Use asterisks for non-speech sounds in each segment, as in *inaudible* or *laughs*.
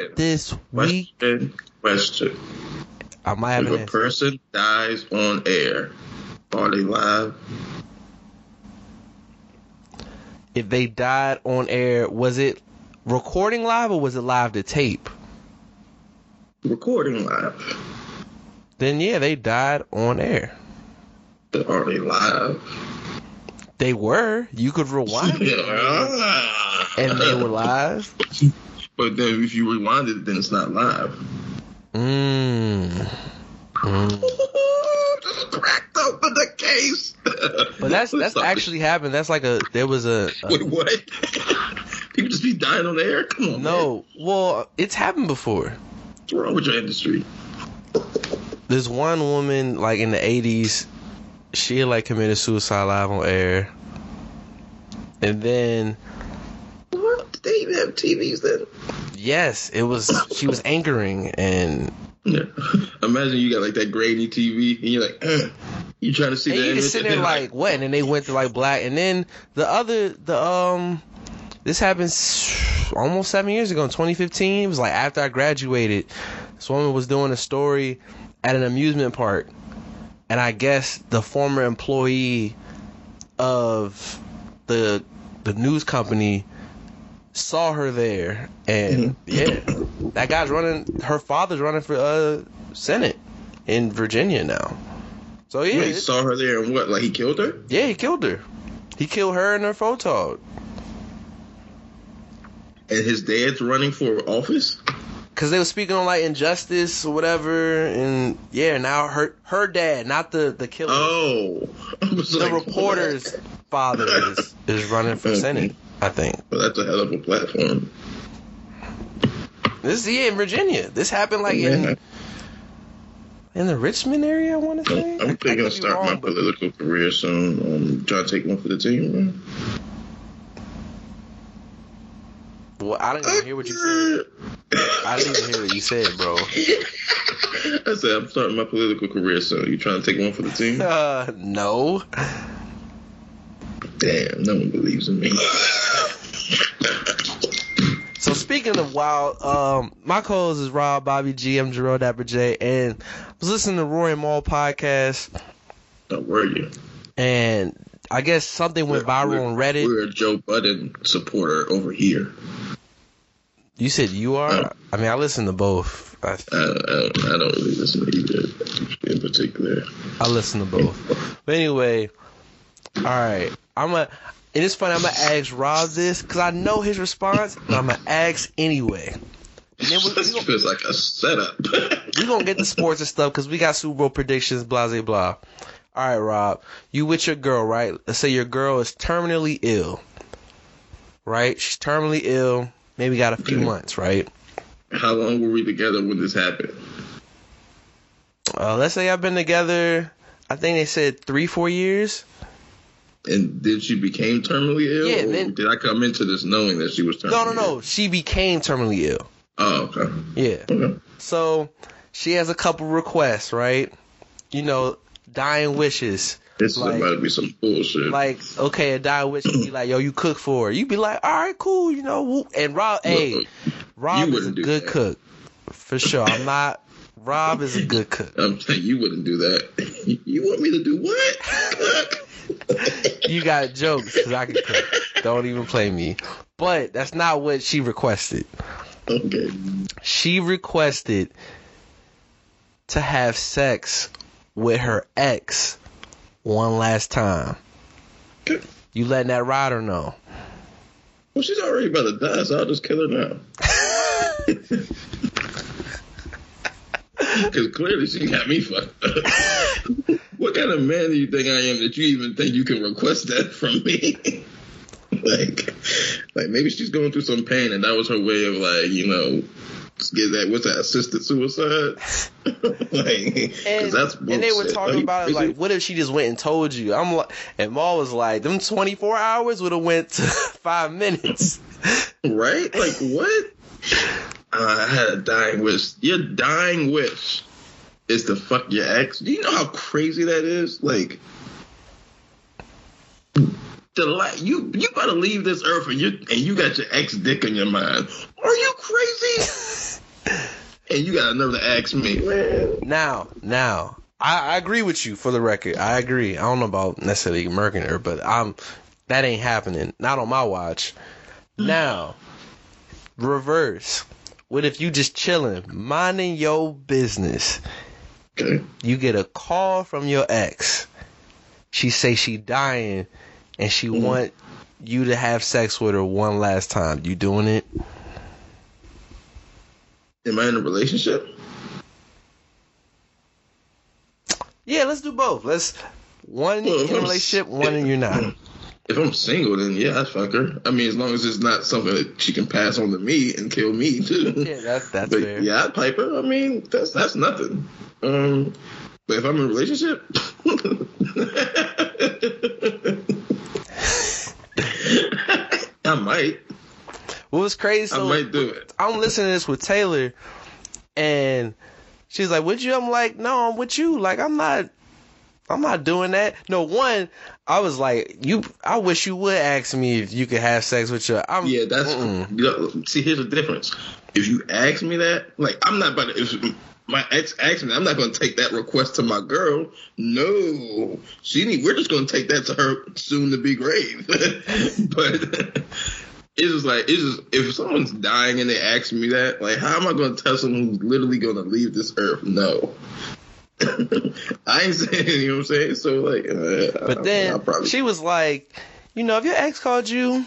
Question. this week. Question. Question. I might have If a answer. person dies on air, are they live? If they died on air, was it recording live or was it live to tape? Recording live. Then yeah, they died on air. Are they live? They were. You could rewind *laughs* it, and they were live. *laughs* But then if you rewind it, then it's not live. Mmm. Mm. *laughs* Just cracked open the case. But that's that's actually happened. That's like a there was a, a Wait, what? *laughs* People just be dying on the air? Come on. man. no. Well, it's happened before. What's wrong with your industry? There's one woman like in the 80s. She had, like committed suicide live on air, and then What? Did they even have TVs then? Yes, it was she was anchoring and Yeah. Imagine you got like that grainy TV and you're like, uh, you trying to see And the you just sit and there then, like what? And then they went to like black, and then the other the um, this happened almost seven years ago in 2015. It was like after I graduated, this woman was doing a story at an amusement park, and I guess the former employee of the the news company saw her there, and yeah, that guy's running. Her father's running for uh Senate in Virginia now. So yeah, Wait, it's- saw her there and what? Like he killed her? yeah, he killed her. He killed her and her photog. And his dad's running for office? Cause they were speaking on like injustice or whatever, and yeah, now her her dad, not the the killer, Oh. *laughs* The like, reporter's what? father is is running for senate. I think Well, that's a hell of a platform. this is yeah in Virginia. This happened like Yeah. in in the Richmond area. I want to say. I'm thinking could of be wrong, my but- political career soon. Um, trying to take one for the team. man. Well, I didn't even hear what you said. I didn't even hear what you said, bro. I said I'm starting my political career soon. You trying to take one for the team? Uh, no. Damn, no one believes in me. *laughs* So speaking of wild, um, my co-host is Rob Bobby G. I'm Jerome Dapper J, and I was listening to Rory Mal podcast, Don't worry. and I guess something went viral on Reddit. We're a Joe Budden supporter over here. You said you are. I mean, I listen to both. I, I, I, I don't really listen to either in particular. I listen to both. But anyway, all right. I'm a. And it's funny. I'm gonna ask Rob this because I know his response, but I'm gonna ask anyway. And then we, This we, feels like a setup. *laughs* we're gonna get the sports and stuff because we got Super Bowl predictions, blah blah blah. All right, Rob, you with your girl, right? Let's say your girl is terminally ill, right? She's terminally ill. Maybe got a few *clears throat* months, right? How long were we together when this happened? Uh, let's say I've been together. I think they said three, four years. And did she became terminally ill? Yeah, then- did I come into this knowing that she was terminally No, no, ill? no. She became terminally ill. Oh, okay. Yeah. Okay. So she has a couple requests, right? You know, dying wishes. This is Like- about to be some bullshit. Like, okay, a dying wish would be like, yo, you cook for her. You be like, all right, cool, you know. whoop. And Rob, hey, Rob is a good that. cook for sure. I'm not Rob is a good cook. I'm saying you wouldn't do that. *laughs* You want me to do what? *laughs* Cook? You got jokes because I can cook. Don't even play me. But that's not what she requested. Okay. She requested to have sex with her ex one last time. You letting that ride or no? Well, she's already about to die, so I'll just kill her now. *laughs* *laughs* Because clearly she got me fucked up. *laughs* what kind of man do you think I am that you even think you can request that from me? *laughs* like, like maybe she's going through some pain, and that was her way of like, you know, get that. What's that? Assisted suicide? *laughs* like, And, that's and they were talking about it like, what if she just went and told you? I'm like, and Mal was like, them 24 hours would have went to *laughs* five minutes. Right? Like what? Uh, I had a dying wish. Your dying wish is to fuck your ex. Do you know how crazy that is? Like, the la- you you to leave this earth and you and you got your ex dick in your mind. Are you crazy? *laughs* and you got another to ask me, man. Now, now, I, I agree with you for the record. I agree. I don't know about necessarily murking her, but I'm that ain't happening. Not on my watch. Now, reverse. What if you just chilling, minding your business? Okay. You get a call from your ex. She say she dying, and she Mhm. want you to have sex with her one last time. You doing it? Am I in a relationship? Yeah, let's do both. Let's one Well, in a I'm- relationship, one and you're not. If I'm single, then yeah, I'd fuck her. I mean, as long as it's not something that she can pass on to me and kill me *laughs* too. Yeah, that's that's but fair. yeah, I'd pipe her. I mean, that's that's nothing. Um, but if I'm in a relationship, *laughs* I might. What was crazy? I might do it. I'm listening to this with Taylor, and she's like, "Would you?" I'm like, "No, I'm with you. Like, I'm not." I'm not doing that. No, one, I was like, you. I wish you would ask me if you could have sex with your. I'm, Yeah, that's. mm-mm. See, here's the difference. If you ask me that, like, I'm not about to. If my ex asked me, I'm not going to take that request to my girl. No, she need. We're just going to take that to her soon to be grave. *laughs* but it's just like it's just if someone's dying and they ask me that, like, how am I going to tell someone who's literally going to leave this earth? No. I ain't saying, you know what I'm saying? So, like, uh, But then probably, she was like, you know, if your ex called you,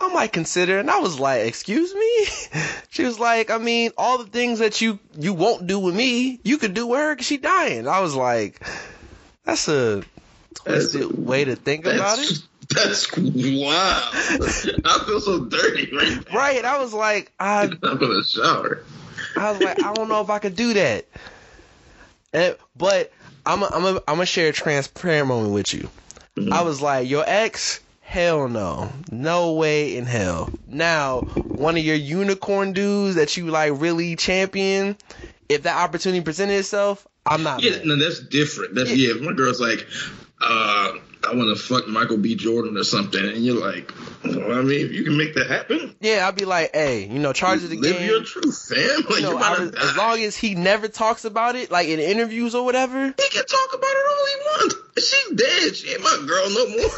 I might consider. And I was like, excuse me? *laughs* She was like, I mean, all the things that you you won't do with me, you could do with her because she dying. I was like, that's a twisted way to think about it. *laughs* That's wow. I feel so dirty right now. Right? I was like, I *laughs* I'm gonna shower. I was like, I don't know if I could do that. And, but I'm a, I'm a, I'm gonna share a transparent moment with you. I was like, your ex, hell no, no way in hell. Now, one of your unicorn dudes that you like really champion, if that opportunity presented itself, I'm not. Yeah, mad. no, that's different. That's yeah. If my girl's like, uh, I want to fuck Michael B. Jordan or something, and you're like, well, I mean, if you can make that happen, Yeah, I'd be like, hey, you know, charge it live again. your truth, fam. Like You know, you I- as long as he never talks about it, like in interviews or whatever. he can talk about it all he wants. She's dead. She ain't my girl no more.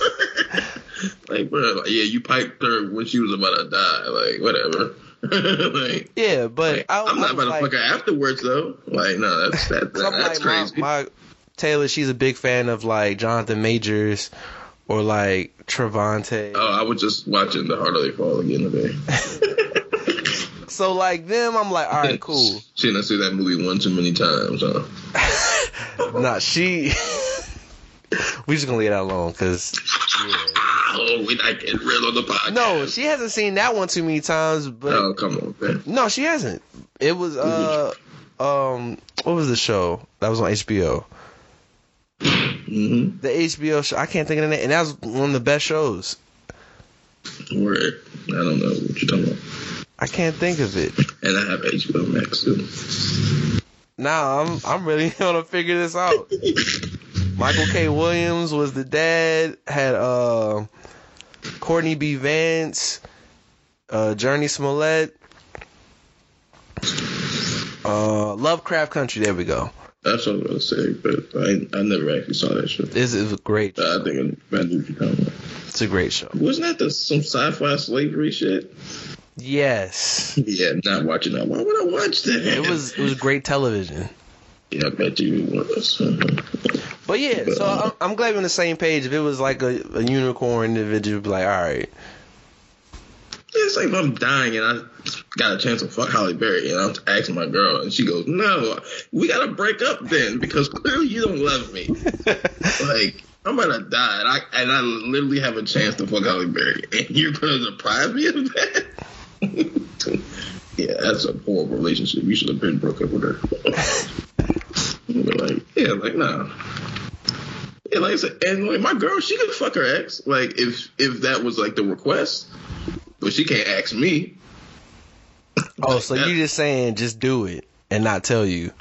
*laughs* like, bro, like, yeah, you piped her when she was about to die. Like, whatever. *laughs* like, Yeah, but like, I, I'm not was about like, to fuck her afterwards, though. Like, no, that's that, *laughs* I'm that's like, my, crazy. my Taylor, she's a big fan of like Jonathan Majors or like Trevante. Oh, I was just watching The Harder They Fall again today. *laughs* So like them, I'm like, all right, cool. *laughs* She didn't see that movie one too many times, huh? *laughs* nah, she. we just gonna leave that alone, cause Oh, we not getting real on the podcast. no, she hasn't seen that one too many times. But Oh, come on, man. no, she hasn't. It was uh, um, what was the show that was on HBO? Mm-hmm. The HBO show. I can't think of the name, and that was one of the best shows. Word. I don't know what you're talking about. I can't think of it. And I have HBO Max too. Now I'm I'm really *laughs* gonna figure this out. Michael K. Williams was the dad. Had uh, Courtney B. Vance, uh, Jurnee Smollett. Uh, Lovecraft Country. There we go. That's what I was gonna say, but I I never actually saw that show. This is a great. I think I knew what you're. It's a great show. Wasn't that the, some sci-fi slavery shit? Yes, *laughs* Yeah, not watching that. Why would I watch that? it was it was great television. Yeah, I bet you was. *laughs* But yeah, so I'm, I'm glad we're on the same page. If it was like a, a unicorn individual, be like, all right, Like if I'm dying and I got a chance to fuck Halle Berry and I'm asking my girl and she goes, "No, we gotta break up then because clearly you don't love me." *laughs* like I'm gonna die and I and I literally have a chance to fuck Halle Berry and you're gonna deprive me of that. *laughs* yeah, that's a horrible relationship. You should have been broke up with her. *laughs* Like, yeah, like nah. Yeah, like I said, and like my girl, she could fuck her ex. Like if if that was like the request, but she can't ask me. oh, so you just saying just do it and not tell you?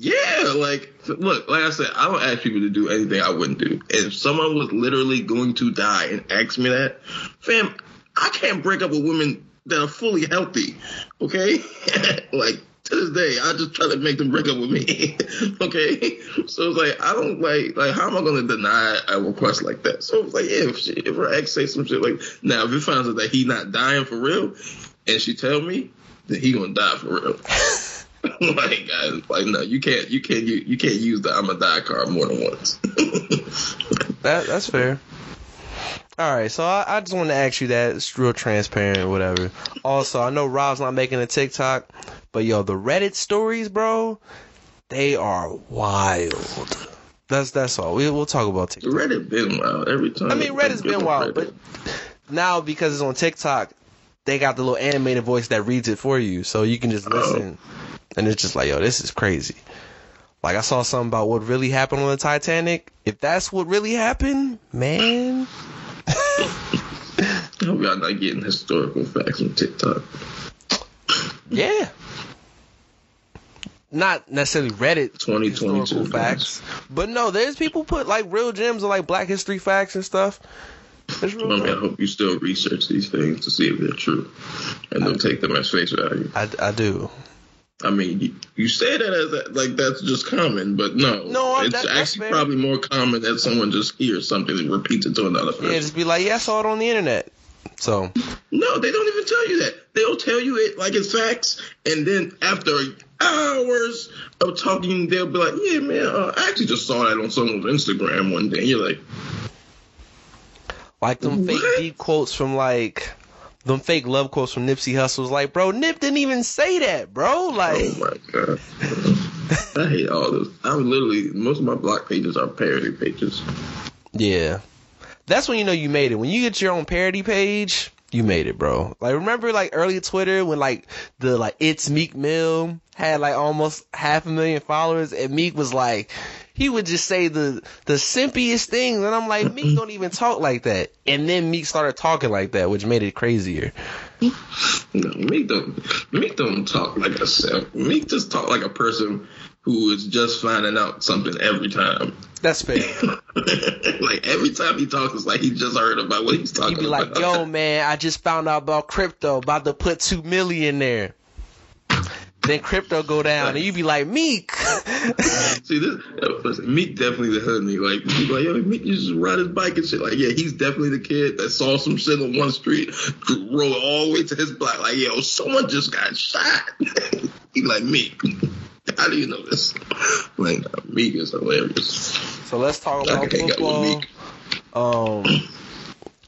Yeah, like look, like I said, I don't ask people to do anything I wouldn't do. If someone was literally going to die and asked me that, fam, I can't break up with women that are fully healthy. Okay, *laughs* like to this day, I just try to make them break up with me. *laughs* okay, so it's like I don't like like how am I to deny a request like that? So it's like yeah, if she, if her ex say some shit like now if it finds out that he not dying for real, and she tell me, then he gonna die for real. *laughs* like guys, like no, you can't you can't you, you can't use the I'm a die card more than once. *laughs* That that's fair. All right, so I, I just want to ask you that it's real transparent or whatever. Also, I know Rob's not making a TikTok, but yo, the Reddit stories, bro, they are wild. That's that's all. We we'll talk about TikTok. Reddit been wild every time. I mean, Reddit's been wild, but now because it's on TikTok, they got the little animated voice that reads it for you, so you can just oh. listen, and it's just like, yo, this is crazy. Like I saw something about what really happened on the Titanic. If that's what really happened, man, hope y'all not getting historical facts on TikTok. yeah. Not necessarily Reddit 2022 historical facts, but no, there's people put like real gems of like Black History facts and stuff. I mean, I hope you still research these things to see if they're true, and don't take them as face value. I, I do. I mean, you, you say that as a, like that's just common, but no, No, it's that- actually probably more common that someone just hears something and repeats it to another person. Yeah, just be like, yeah, I saw it on the internet. So No, they don't even tell you that. They'll tell you it like it's facts, and then after hours of talking, they'll be like, "Yeah, man, uh, I actually just saw that on someone's Instagram one day." And you're like, Like them fake What? deep quotes from like them fake love quotes from Nipsey Hussle's like, bro, Nip didn't even say that, bro. Like "Oh my god." I hate all this. I'm literally most of my block pages are parody pages. Yeah. That's when you know you made it. When you get your own parody page, you made it, bro. Like remember like early Twitter when like the like it's Meek Mill had like almost half a million followers and Meek was like he would just say the the simpiest things and I'm like Meek don't even talk like that. And then Meek started talking like that, which made it crazier. No, Meek don't. Meek don't talk like a self. Meek just talk like a person who is just finding out something every time. That's fair. *laughs* like every time he talks, it's like he just heard about what he's talking He'd be like, about. yo, man, I just found out about crypto, about to put two million there. Then crypto go down, and you be like, Meek. *laughs* See this Meek definitely the hood nigga. Like people like, yo, Meek used to ride his bike and shit. Like, yeah, he's definitely the kid that saw some shit on one street, roll all the way to his block. Like, yo, someone just got shot. *laughs* he like Meek. How do you know this? Like, Meek is hilarious. so let's talk about can hang out football. Meek. Um,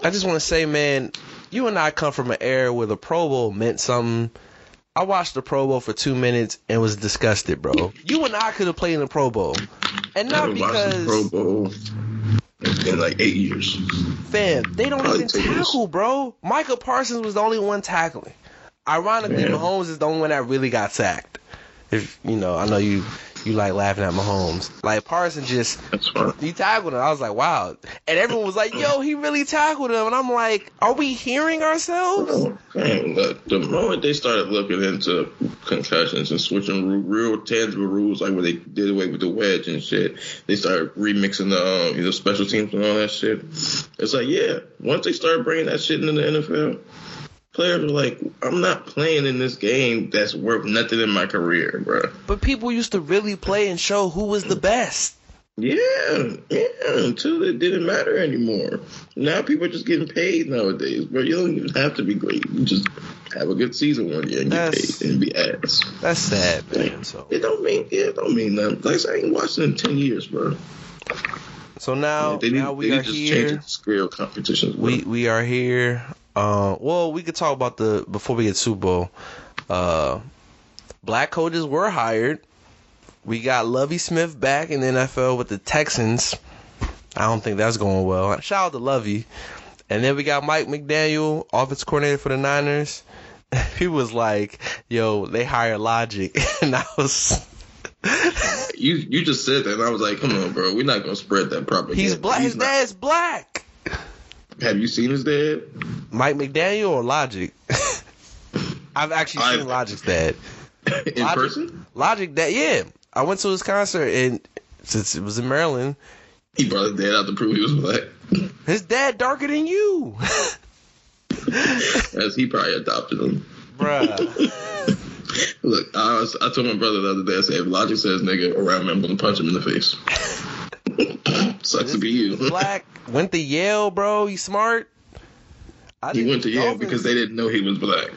I just want to say, man, you and I come from an era where the Pro Bowl meant something. I watched the Pro Bowl for two minutes and was disgusted, bro. You and I could have played in the Pro Bowl, and not because Pro Bowl in like eight years. Fam, they don't Probably even tackle, bro. Micah Parsons was the only one tackling. Ironically, Yeah. Mahomes is the only one that really got sacked. If you know, I know you you like laughing at Mahomes. Like Parsons just That's he tackled him. I was like, wow. And everyone was like, yo, he really tackled him. And I'm like, are we hearing ourselves? Oh, man, look, the moment they started looking into concussions and switching real tangible rules, like when they did away with the wedge and shit, they started remixing the um, you know, special teams and all that shit. It's like, yeah, once they started bringing that shit into the NFL, players were like, I'm not playing in this game that's worth nothing in my career, bro. But people used to really play and show who was the best. Yeah, yeah, until it didn't matter anymore. Now people are just getting paid nowadays, bro. You don't even have to be great. You just have a good season one year and get That's- paid and be ass. That's sad, man. So It don't mean, yeah, it don't mean nothing. Like I ain't watched it in 10 years, bro. so now they need, now we are need to just change here. the scale competitions. We we are here. Uh, well, we could talk about the before we get Super Bowl. Uh, black coaches were hired. We got Lovie Smith back in the NFL with the Texans. I don't think that's going well. Shout out to Lovie. And then we got Mike McDaniel, offense coordinator for the Niners. *laughs* He was like, "Yo, they hired Logic," *laughs* and I was, You you just said that, and I was like, come on, bro. We're not gonna spread that propaganda. "He's black. His not- dad's black." Have you seen his dad? Mike McDaniel or Logic? *laughs* I've actually seen I've- Logic's dad. *laughs* in Logic- person? Logic that yeah. I went to his concert and since it was in Maryland, He brought his dad out to prove he was black. his dad darker than you. *laughs* As he probably adopted him. Bruh. Look, I was I told my brother the other day, I said, if Logic says nigga around me, I'm gonna punch him in the face. Sucks to be you. Black *laughs* went to Yale, bro. You smart. I He went to the Yale Dolphins- because they didn't know he was black.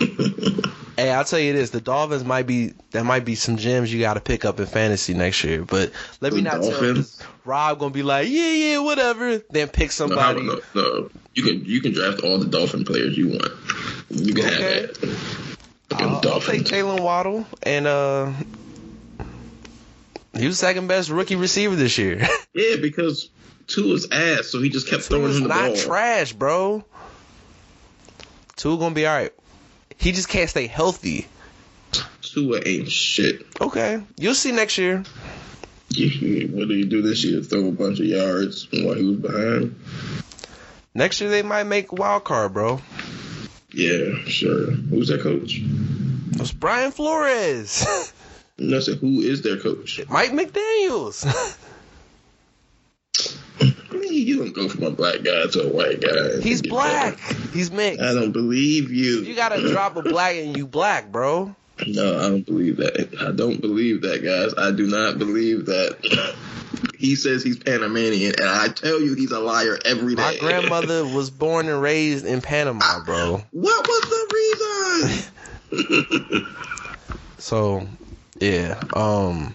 *laughs* Hey, I'll tell you this: the Dolphins might be that might be some gems you got to pick up in fantasy next year. But let me The not tell you, Rob gonna be like, yeah, yeah, whatever. Then pick No, how- somebody. no, no, you can you can draft all the Dolphin players you want. You can Okay. have that. Fucking I'll, I'll take Jaylen Waddle, and uh, he was second best rookie receiver this year. *laughs* Yeah, because Tua was ass, so he just kept throwing him the not ball. trash, bro. Tua gonna be all right. He just can't stay healthy. Tua ain't shit. Okay, you'll see next year. What did he do this year? Throw a bunch of yards while he was behind? Next year they might make wild card, bro. Yeah, sure. Who's that coach? It was Brian Flores, *laughs* No, I said, who is their coach? Mike McDaniel's. *laughs* I mean, you don't go from a black guy to a white guy. He's black. know. He's mixed. I don't believe you. You gotta drop a black and you black, bro. No, I don't believe that. I don't believe that, guys. I do not believe that. *laughs* He says he's Panamanian, and I tell you he's a liar every day. My grandmother *laughs* was born and raised in Panama, bro. What was the reason? So, yeah. Um.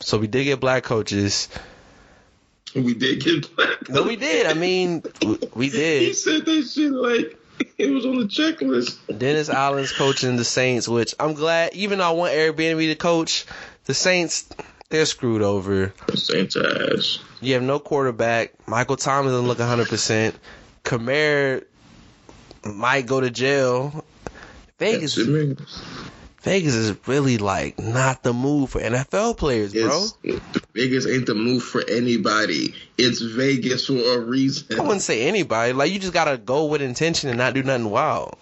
So we did get black coaches. we did get black. No, we did. I mean, we He did. said that shit like it was on the checklist. Dennis Allen's coaching the Saints, which I'm glad. Even though I want Airbnb to coach, the Saints they're screwed over. Saints ass. You have no quarterback. Michael Thomas doesn't look 100. percent Kamara might go to jail. Vegas, That's it, man. Vegas is really like not the move for NFL players, bro. It's, Vegas ain't the move for anybody. It's Vegas for a reason. I wouldn't say anybody. Like you just gotta go with intention and not do nothing wild.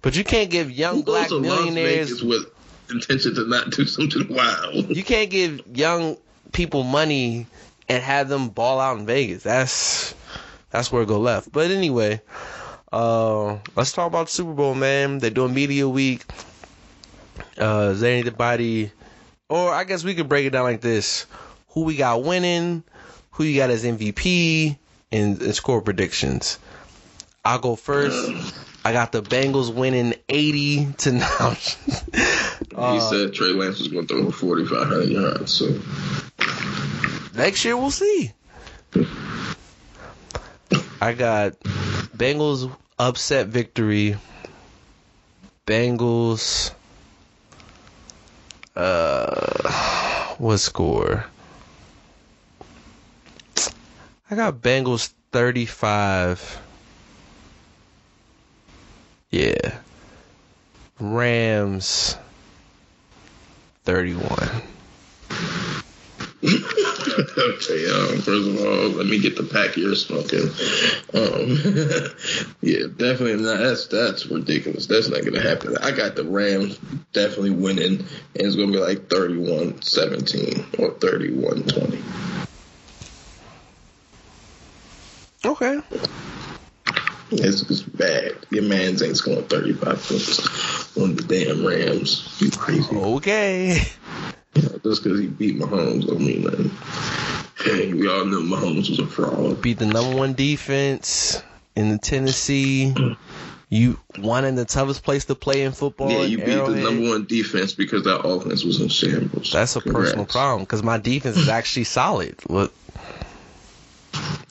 But you can't give young black millionaires. Vegas with intention to not do something wild? You can't give young people money and have them ball out in Vegas. That's that's where it go left. But anyway, uh, let's talk about Super Bowl, man. They're doing media week. Uh, is there anybody, or I guess we could break it down like this: Who we got winning? Who you got as MVP? And, and score predictions. I'll go first. I got the Bengals winning 80 to now. *laughs* he said Trey Lance was going to throw for 4,500 yards. So Next year we'll see. I got Bengals upset victory. Bengals uh *sighs* what score? I got Bengals 35. Yeah. Rams 31. Okay, um, first of all, let me get the pack you're smoking. Um, *laughs* yeah, definitely not. That's that's ridiculous. That's not gonna happen. I got the Rams definitely winning, and it's gonna be like 31-17 or 31-20. Okay. It's, it's bad. Your man's ain't scoring 35 points on the damn Rams. You crazy. Okay. *laughs* Just because he beat Mahomes don't mean nothing. *laughs* Hey, we all knew Mahomes was a fraud. Beat the number one defense in the Tennessee. You one in the toughest place to play in football. Yeah, you beat the number one defense because that offense was in shambles. That's a personal problem because my defense is actually solid. What?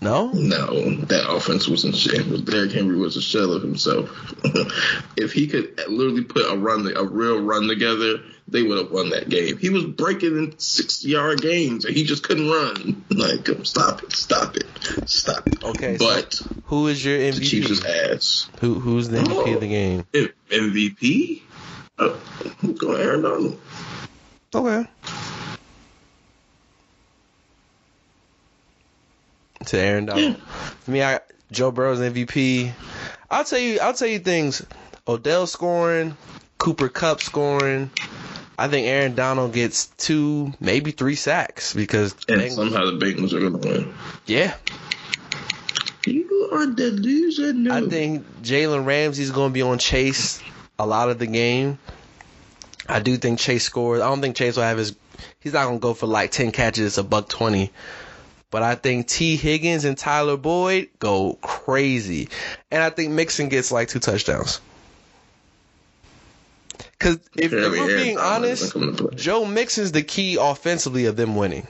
No. No, that offense was in shambles. Derrick Henry was a shell of himself. *laughs* if he could literally put a run, a real run together, they would have won that game. He was breaking in sixty-yard games, and he just couldn't run. Like, stop it, stop it, stop it. Okay, so but Who is your the Chiefs is MVP? ass. Who who's the MVP of the game? MVP? Uh, going Aaron Donald? Okay. To Aaron Donald. For me, I Joe Burrow's MVP. I'll tell you. I'll tell you things. Odell scoring, Cooper Kupp scoring. I think Aaron Donald gets two, maybe three sacks because And Bengals- somehow the Bengals are going to win. yeah, You are delusional. I think Jalen Ramsey's going to be on Chase a lot of the game. I do think Chase scores. I don't think Chase will have his. He's not going to go for like ten catches, a buck twenty. But I think Tee Higgins and Tyler Boyd go crazy, and I think Mixon gets like two touchdowns. Because if, if we're being honest. Joe Mixon's the key offensively of them winning.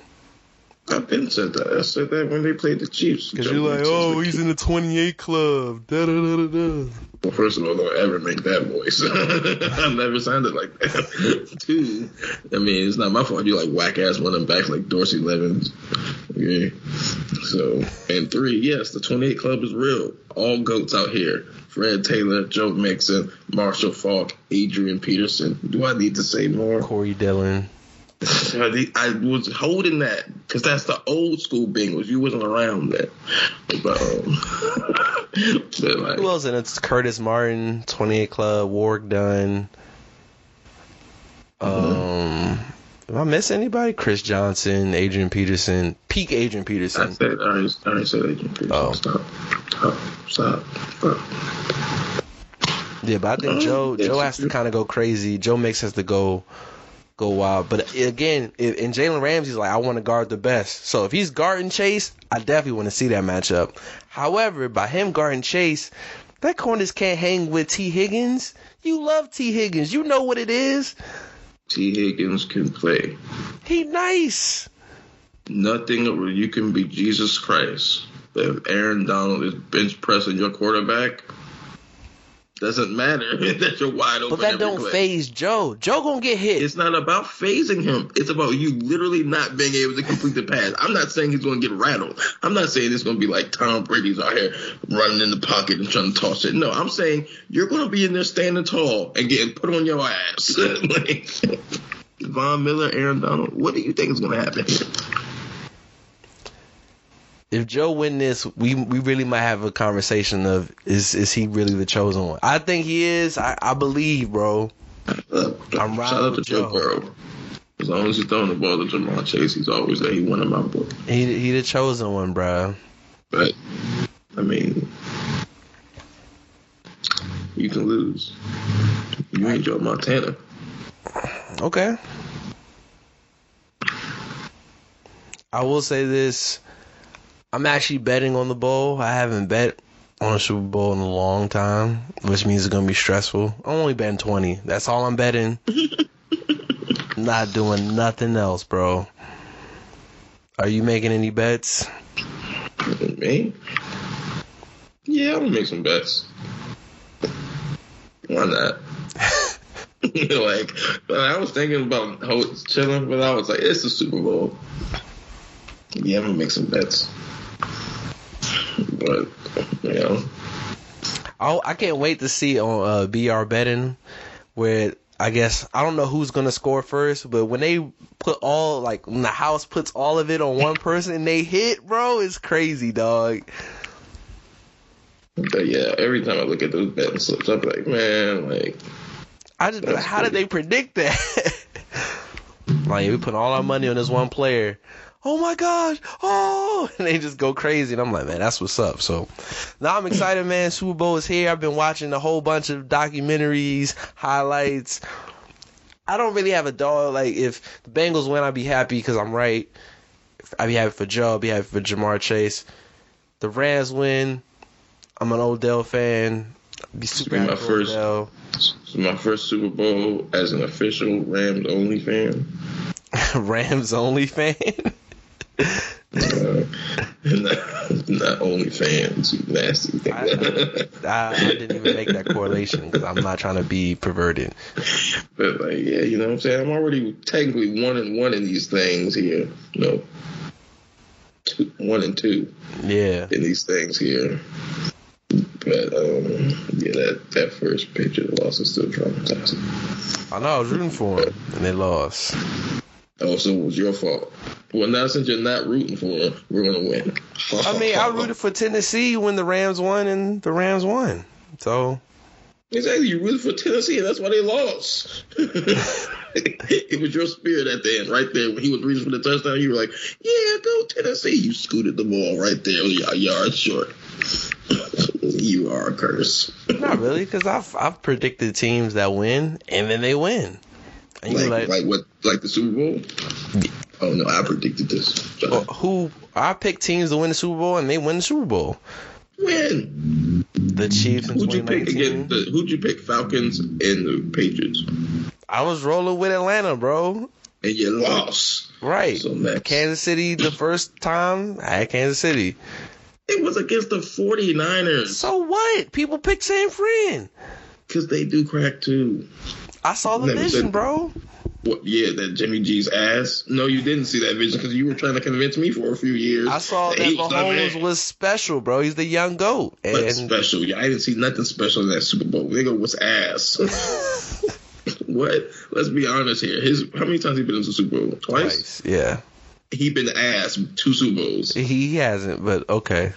I've been said that. I said that when they played the Chiefs. Because Joe you're like, oh, the he's in the 28 club. Da da da da da. Well, first of all, don't ever make that voice. *laughs* I've never sounded like that. *laughs* Two, I mean, it's not my fault. You like whack ass running back like Dorsey Levens. Okay. So, and three, yes, the 28 club is real. All goats out here. Fred Taylor, Joe Mixon, Marshall Faulk, Adrian Peterson. Do I need to say more? Corey Dillon. I I was holding that because that's the old school Bengals. You wasn't around that, But, um, *laughs* but like, Who else in it? It's Curtis Martin, 28 Club, Warrick Dunn. Um, Am I missing anybody? Chris Johnson, Adrian Peterson, peak Adrian I Peterson. said, I already, I already said Adrian Peterson. Oh. Stop. Stop. Stop. Yeah, but I think Oh, Joe Joe has to kind of go crazy. Joe Mix has to go go wild. But again, if, and Jalen Ramsey's like, I want to guard the best. So if he's guarding Chase, I definitely want to see that matchup. However, by him guarding Chase, that corners can't hang with Tee Higgins. You love Tee Higgins. You know what it is. Tee Higgins can play. He nice. Nothing you can be Jesus Christ. But if Aaron Donald is bench pressing your quarterback, doesn't matter *laughs* that you're wide open. But that don't play. faze Joe. Joe gonna get hit. It's not about fazing him. It's about you literally not being able to complete the pass. I'm not saying he's going to get rattled. I'm not saying it's going to be like Tom Brady's out here running in the pocket and trying to toss it. No, I'm saying you're going to be in there standing tall and getting put on your ass. *laughs* like, Von Miller, Aaron Donald, what do you think is going to happen here? If Joe win this, we we really might have a conversation of is is he really the chosen one? I think he is. I, I believe, bro. I'm shout out to Joe Burrow. As long as he's throwing the ball to Ja'Marr Chase, he's always there. He won in my book. He he the chosen one, bro. But I mean, you can lose. You ain't Joe Montana. Okay. I will say this. I'm actually betting on the bowl. I haven't bet on a Super Bowl in a long time, which means it's gonna be stressful. I'm only betting twenty. That's all I'm betting. *laughs* Not doing nothing else, bro. Are you making any bets? Me? Yeah, I'm gonna make some bets. Why not? *laughs* like, but I was thinking about chilling, but I was like, it's the Super Bowl. Yeah, I'm gonna make some bets. But you know, Oh, I can't wait to see on uh, BR betting where I guess I don't know who's gonna score first, but when they put all like when the house puts all of it on one person and they hit, bro, it's crazy, dog. but yeah, every time I look at those betting slips, I'm like, man, like, I just how did they predict that? *laughs* like we put all our money on this one player. Oh my gosh, oh, *laughs* and they just go crazy. And I'm like, man, that's what's up. So now I'm excited, man. Super Bowl is here. I've been watching a whole bunch of documentaries, highlights. I don't really have a dog. Like if the Bengals win, I'd be happy because I'm right. I'd be happy for Joe. I'd be happy for Ja'Marr Chase. The Rams win. I'm an Odell fan. I'd be super happy my for first- Odell. My first Super Bowl as an official Rams only fan. *laughs* Rams only fan. Uh, *laughs* not, not only fans, you nasty. I, I, I didn't even make that correlation because I'm not trying to be perverted. but like, yeah, you know what I'm saying? I'm already technically one and one in these things here. No. Two, one and two Yeah. in these things here. But um, yeah, that, that first picture the loss is still traumatizing. I know I was rooting for them and they lost. Oh, so it was your fault. Well, now since you're not rooting for them, we're gonna win. I mean, I rooted for Tennessee when the Rams won and the Rams won. So Exactly, you rooted for Tennessee, and that's why they lost. *laughs* it was your spirit at the end, right there. When he was reaching for the touchdown, you were like, "Yeah, go Tennessee!" You scooted the ball right there, a yard short. *laughs* you are a curse. not really because I've I've predicted teams that win and then they win. And Like, like, like what? Like the Super Bowl? Oh no, I predicted this. well, who I picked teams to win the Super Bowl and they win the Super Bowl. Win. The Chiefs in Who'd you pick again? The, who'd you pick? Falcons and the Patriots, I was rolling with Atlanta, bro. and you lost. Right. So. Kansas City the first time I had Kansas City. It was against the 49ers So what? People pick San Fran. because they do crack too. I saw the Never vision, bro. What? Yeah, that Jimmy G's ass. No, you didn't see that vision because you were trying to convince me for a few years. I saw that the Mahomes was special, bro. He's the young goat. But And special. Yeah, I didn't see nothing special in that Super Bowl. Nigga was ass. *laughs* what? Let's be honest here. His how many times he been in the Super Bowl? Twice. Twice, yeah. He been ass two Super Bowls. He hasn't, but okay.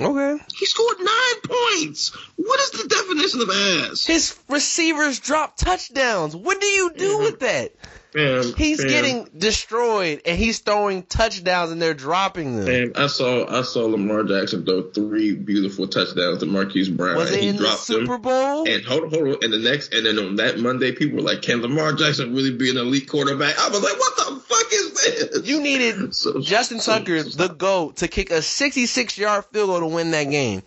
Okay. He scored nine points. What is the definition of ass? His receivers drop touchdowns. What do you do mm-hmm. with that? Fam, He's fam, getting destroyed and he's throwing touchdowns and they're dropping them. Fam, I saw I saw Lamar Jackson throw three beautiful touchdowns to Marquise Brown. Was it he in dropped them. Super Bowl? And hold on, hold on. And the next, and then on that Monday, people were like, "Can Lamar Jackson really be an elite quarterback?" I was like, "What the fuck is this?" You needed *laughs* So- Justin so- Tucker, so- the GOAT, to kick a 66 yard field goal to win that game.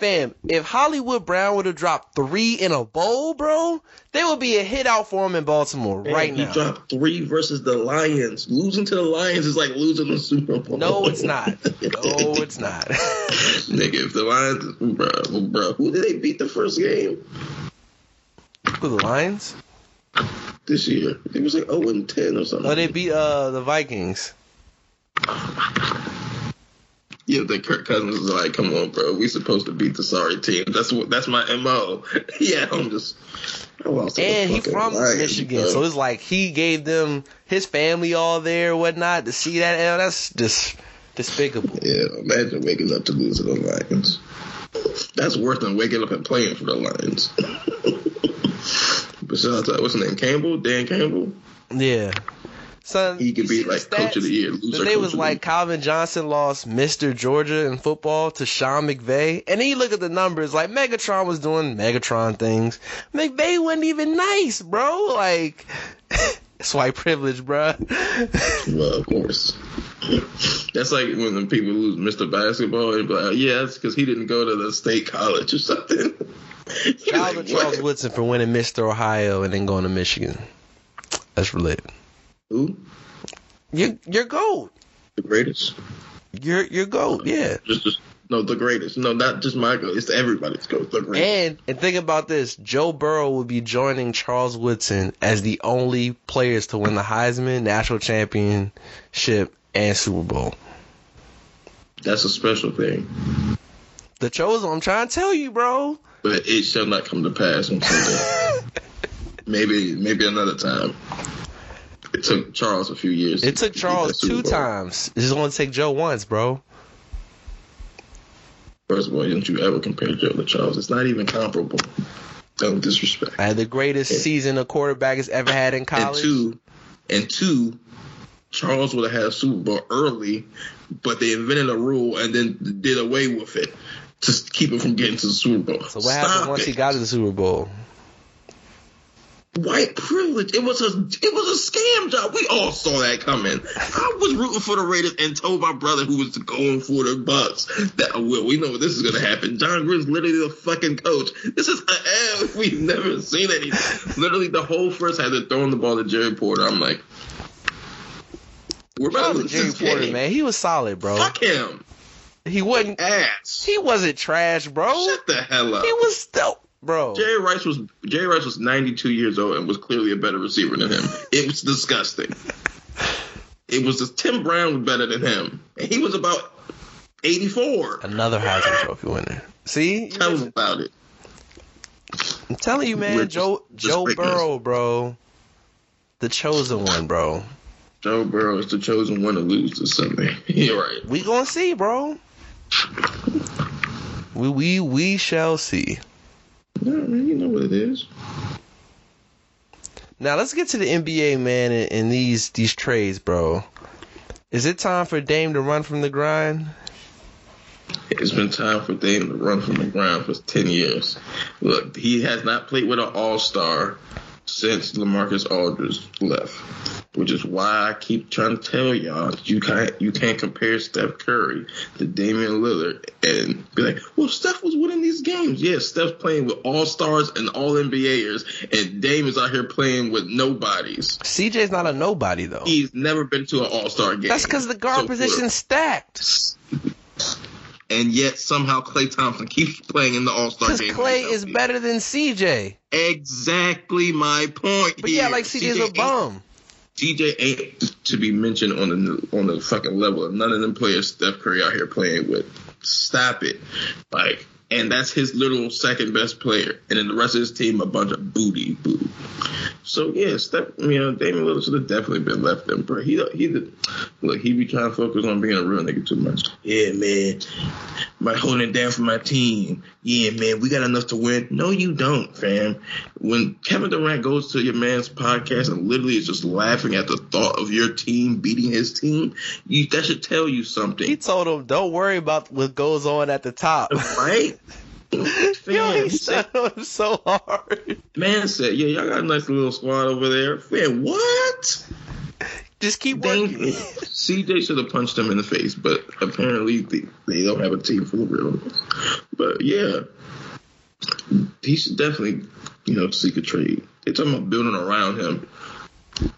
Fam, if Hollywood Brown would have dropped three in a bowl, bro, there would be a hit out for him in Baltimore Man, right he now. dropped three versus the Lions. Losing to the Lions is like losing the Super Bowl. No, it's not. No, it's not. *laughs* Nigga, if the Lions, bro, bro, who did they beat the first game Who the Lions? this year? It was like 0 and 10 or something. Oh, they beat uh the Vikings. Yeah, that Kirk Cousins was like, "Come on, bro, we supposed to beat the sorry team." That's what that's my mo. *laughs* yeah, I'm just. And he from Lions, Michigan, bro. so it's like he gave them his family all there, whatnot, to see that. Hell, that's just despicable. Yeah, imagine waking up to lose to the Lions. That's worse than waking up and playing for the Lions. *laughs* but shout out to what's his name, Campbell, Dan Campbell. Yeah. Son, He could be the like coach of the year. Loser they was the like Calvin Johnson lost Mr. Georgia in football to Sean McVay. And then you look at the numbers, like Megatron was doing Megatron things. McVay wasn't even nice, bro. Like, *laughs* it's white privilege, bro. *laughs* Well, of course. That's like when the people lose Mr. Basketball and be like, yeah, that's because he didn't go to the state college or something. Shout out to Charles? Woodson for winning Mr. Ohio and then going to Michigan. That's related. Who? You're, you're gold. The greatest? You're, you're gold, yeah. Just, just no, the greatest. No, not just my goal. It's everybody's goal. The greatest. And and think about this: Joe Burrow will be joining Charles Woodson as the only players to win the Heisman, National Championship, and Super Bowl. That's a special thing. The chosen. I'm trying to tell you, bro. But it shall not come to pass on Sunday. *laughs* maybe, maybe another time. It took Charles a few years. It took Charles two times. It's going to take Joe once, bro. First of all, don't you ever compare Joe to Charles? It's not even comparable. Don't disrespect. I had the greatest season a quarterback has ever had in college. And two, and two, Charles would have had a Super Bowl early, but they invented a rule and then did away with it to keep him from getting to the Super Bowl. so what happened once he got to the Super Bowl? White privilege. It was a it was a scam job. We all saw that coming. I was rooting for the Raiders and told my brother who was going for the Bucs that oh, well, we know this is gonna happen. Jon Gruden's literally the fucking coach. This is an eh, *laughs* We've never seen anything. literally the whole first had to throwing the ball to Jerry Porter. I'm like, we're about to to Jerry Porter, game. man. He was solid, bro. Fuck him. He wasn't. Ass. He wasn't trash, bro. Shut the hell up. He was dope, bro. Jerry Rice was Jerry Rice was 92 years old and was clearly a better receiver than him. It was disgusting. It was just Tim Brown was better than him, and he was about 84. Another Heisman Trophy winner. See, You Tell us listen. about it. I'm telling you, man. With- Joe with Joe greatness. Burrow, bro, the chosen one, bro. Joe Burrow is the chosen one to lose to Sunday. *laughs* You're right. We gonna see, bro. We we we shall see. Yeah, man, you know what it is. Now let's get to the NBA, man, and, and these these trades, bro. Is it time for Dame to run from the grind? It's been time for Dame to run from the ground for 10 years. Look, he has not played with an All Star since Lamarcus Aldridge left, which is why I keep trying to tell y'all you can't you can't compare Steph Curry to Damian Lillard and be like, well, Steph was winning these games. Yes, Steph's playing with All Stars and All NBAers, and Dame is out here playing with nobodies. CJ's not a nobody though. He's never been to an All Star game. That's because the guard So, position's stacked. And yet somehow Klay Thompson keeps playing in the All Star Because game. Klay like is better than CJ. Exactly my point. But here. yeah, like CJ's CJ a bum. CJ ain't to be mentioned on the on the fucking level of none of them players Steph Curry out here playing with. Stop it, like, and that's his little second best player, and then the rest of his team a bunch of booty boo. So yeah, Steph, you know, Damian Lillard should have definitely been left in, bro. He he look, he be trying to focus on being a real nigga too much. Yeah, man, by holding it down for my team. Yeah, man, we got enough to win. No, you don't, fam. When Kevin Durant goes to your man's podcast and literally is just laughing at the thought of your team beating his team, you that should tell you something. He told him, "Don't worry about what goes on at the top." *laughs* right? *laughs* Yo, Fam, he he said him so hard. man said, yeah, y'all got a nice little squad over there. Fam, what? Just keep working. *laughs* CJ should have punched him in the face, but apparently they, they don't have a team full of real. But yeah, he should definitely, you know, seek a trade. They're talking about building around him.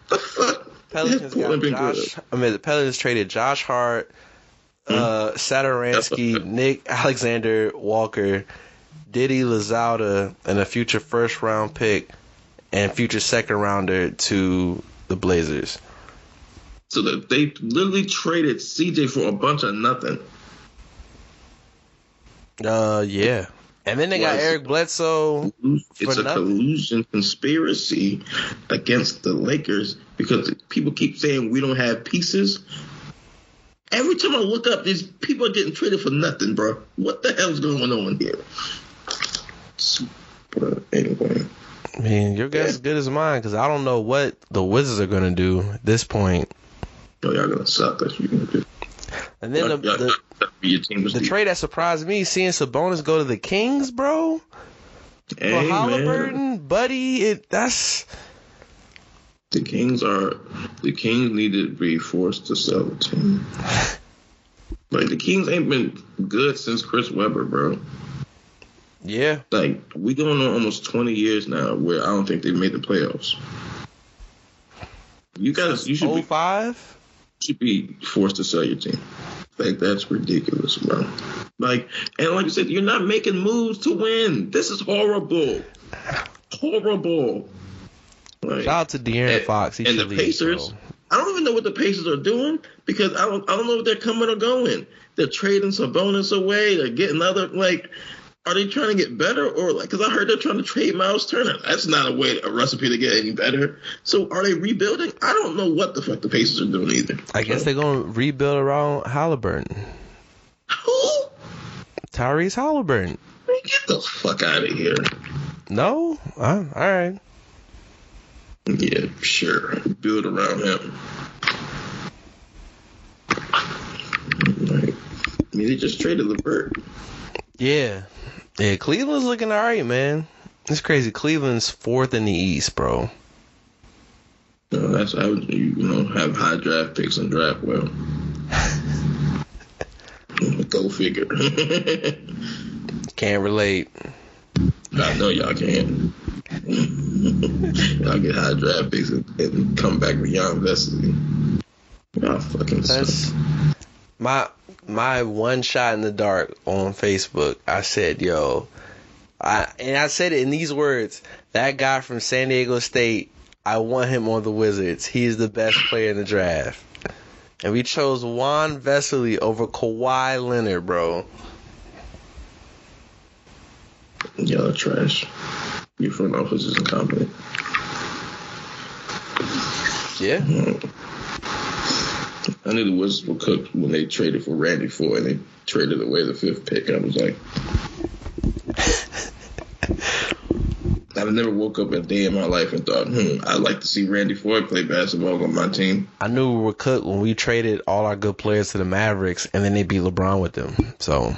The *laughs* fuck? Pelicans got Josh. I mean, the Pelicans traded Josh Hart, uh, Satoransky, *laughs* Nick Alexander Walker, Didi Louzada, and a future first round pick and future second rounder to the Blazers. So they literally traded CJ for a bunch of nothing. Uh, yeah. And then they got Eric Bledsoe. It's a nothing. collusion conspiracy against the Lakers because people keep saying we don't have pieces. Every time I look up, these people are getting traded for nothing, bro. What the hell's going on here? But anyway, I mean, your guess is good as mine because I don't know what the Wizards are gonna do at this point. yo, y'all gonna suck. That's what you're gonna do. And then the, the, the trade that surprised me, seeing Sabonis go to the Kings, bro. Hey, For man. Buddy, it that's The Kings are the Kings need to be forced to sell the team. Like the Kings ain't been good since Chris Webber, bro. yeah. Like we going on almost twenty years now where I don't think they've made the playoffs. You guys, you should be oh five. Should be forced to sell your team. Like that's ridiculous, bro. Like and like I said, you're not making moves to win. This is horrible, horrible. Like, Shout out to De'Aaron and, Fox. He and the leave, Pacers. bro. I don't even know what the Pacers are doing because I don't I don't know if they're coming or going. They're trading Sabonis away. They're getting other like. Are they trying to get better or like? Because I heard they're trying to trade Miles Turner. That's not a way, a recipe to get any better. So are they rebuilding? I don't know what the fuck the Pacers are doing either. I guess they're gonna rebuild around Haliburton. Who? Tyrese Haliburton. Get the fuck out of here. No? Uh, all right. Yeah, sure. Build around him. Like, I mean, they just traded Levert. Yeah. Yeah, Cleveland's looking all right, man. It's crazy. Cleveland's fourth in the East, bro. Know, that's how you, you know have high draft picks and draft well. *laughs* Go figure. *laughs* Can't relate. I know y'all can't. *laughs* y'all get high draft picks and, and come back with Jan Vesely. Y'all fucking That's suck. my my one shot in the dark on Facebook. I said, "Yo," I and I said it in these words. That guy from San Diego State, I want him on the Wizards. He's the best player in the draft. And we chose Jan Vesely over Kawhi Leonard, bro. Y'all are trash. Your front office is incompetent. Yeah. Mm. I knew the Wizards were cooked when they traded for Randy Foye and they traded away the fifth pick. I was like, *laughs* I've never woke up a day in my life and thought, hmm, I'd like to see Randy Foye play basketball on my team. I knew we were cooked when we traded all our good players to the Mavericks, and then they beat LeBron with them. So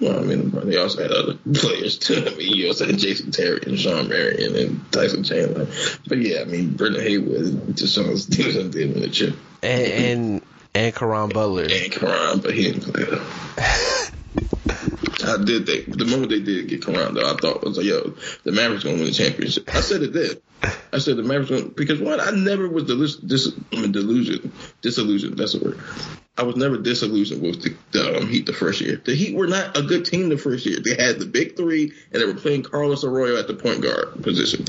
Well, I mean, they also had other *laughs* players too. I mean, you also had Jason Terry and Shawn Marion and Tyson Chandler. But yeah, I mean, Brendan Haywood and DeShawn Stevenson did win the chip. and and, and Caron Butler. And Caron, but he didn't play. I did think the moment they did get Caron though, I thought was like, yo, the Mavericks gonna win the championship. I said it then. I said the Mavericks gonna, because one, I never was delus, dis, I mean, delusion, disillusioned. That's the word. I was never disillusioned with the, the um, Heat the first year. The Heat were not a good team the first year. They had the big three, and they were playing Carlos Arroyo at the point guard position.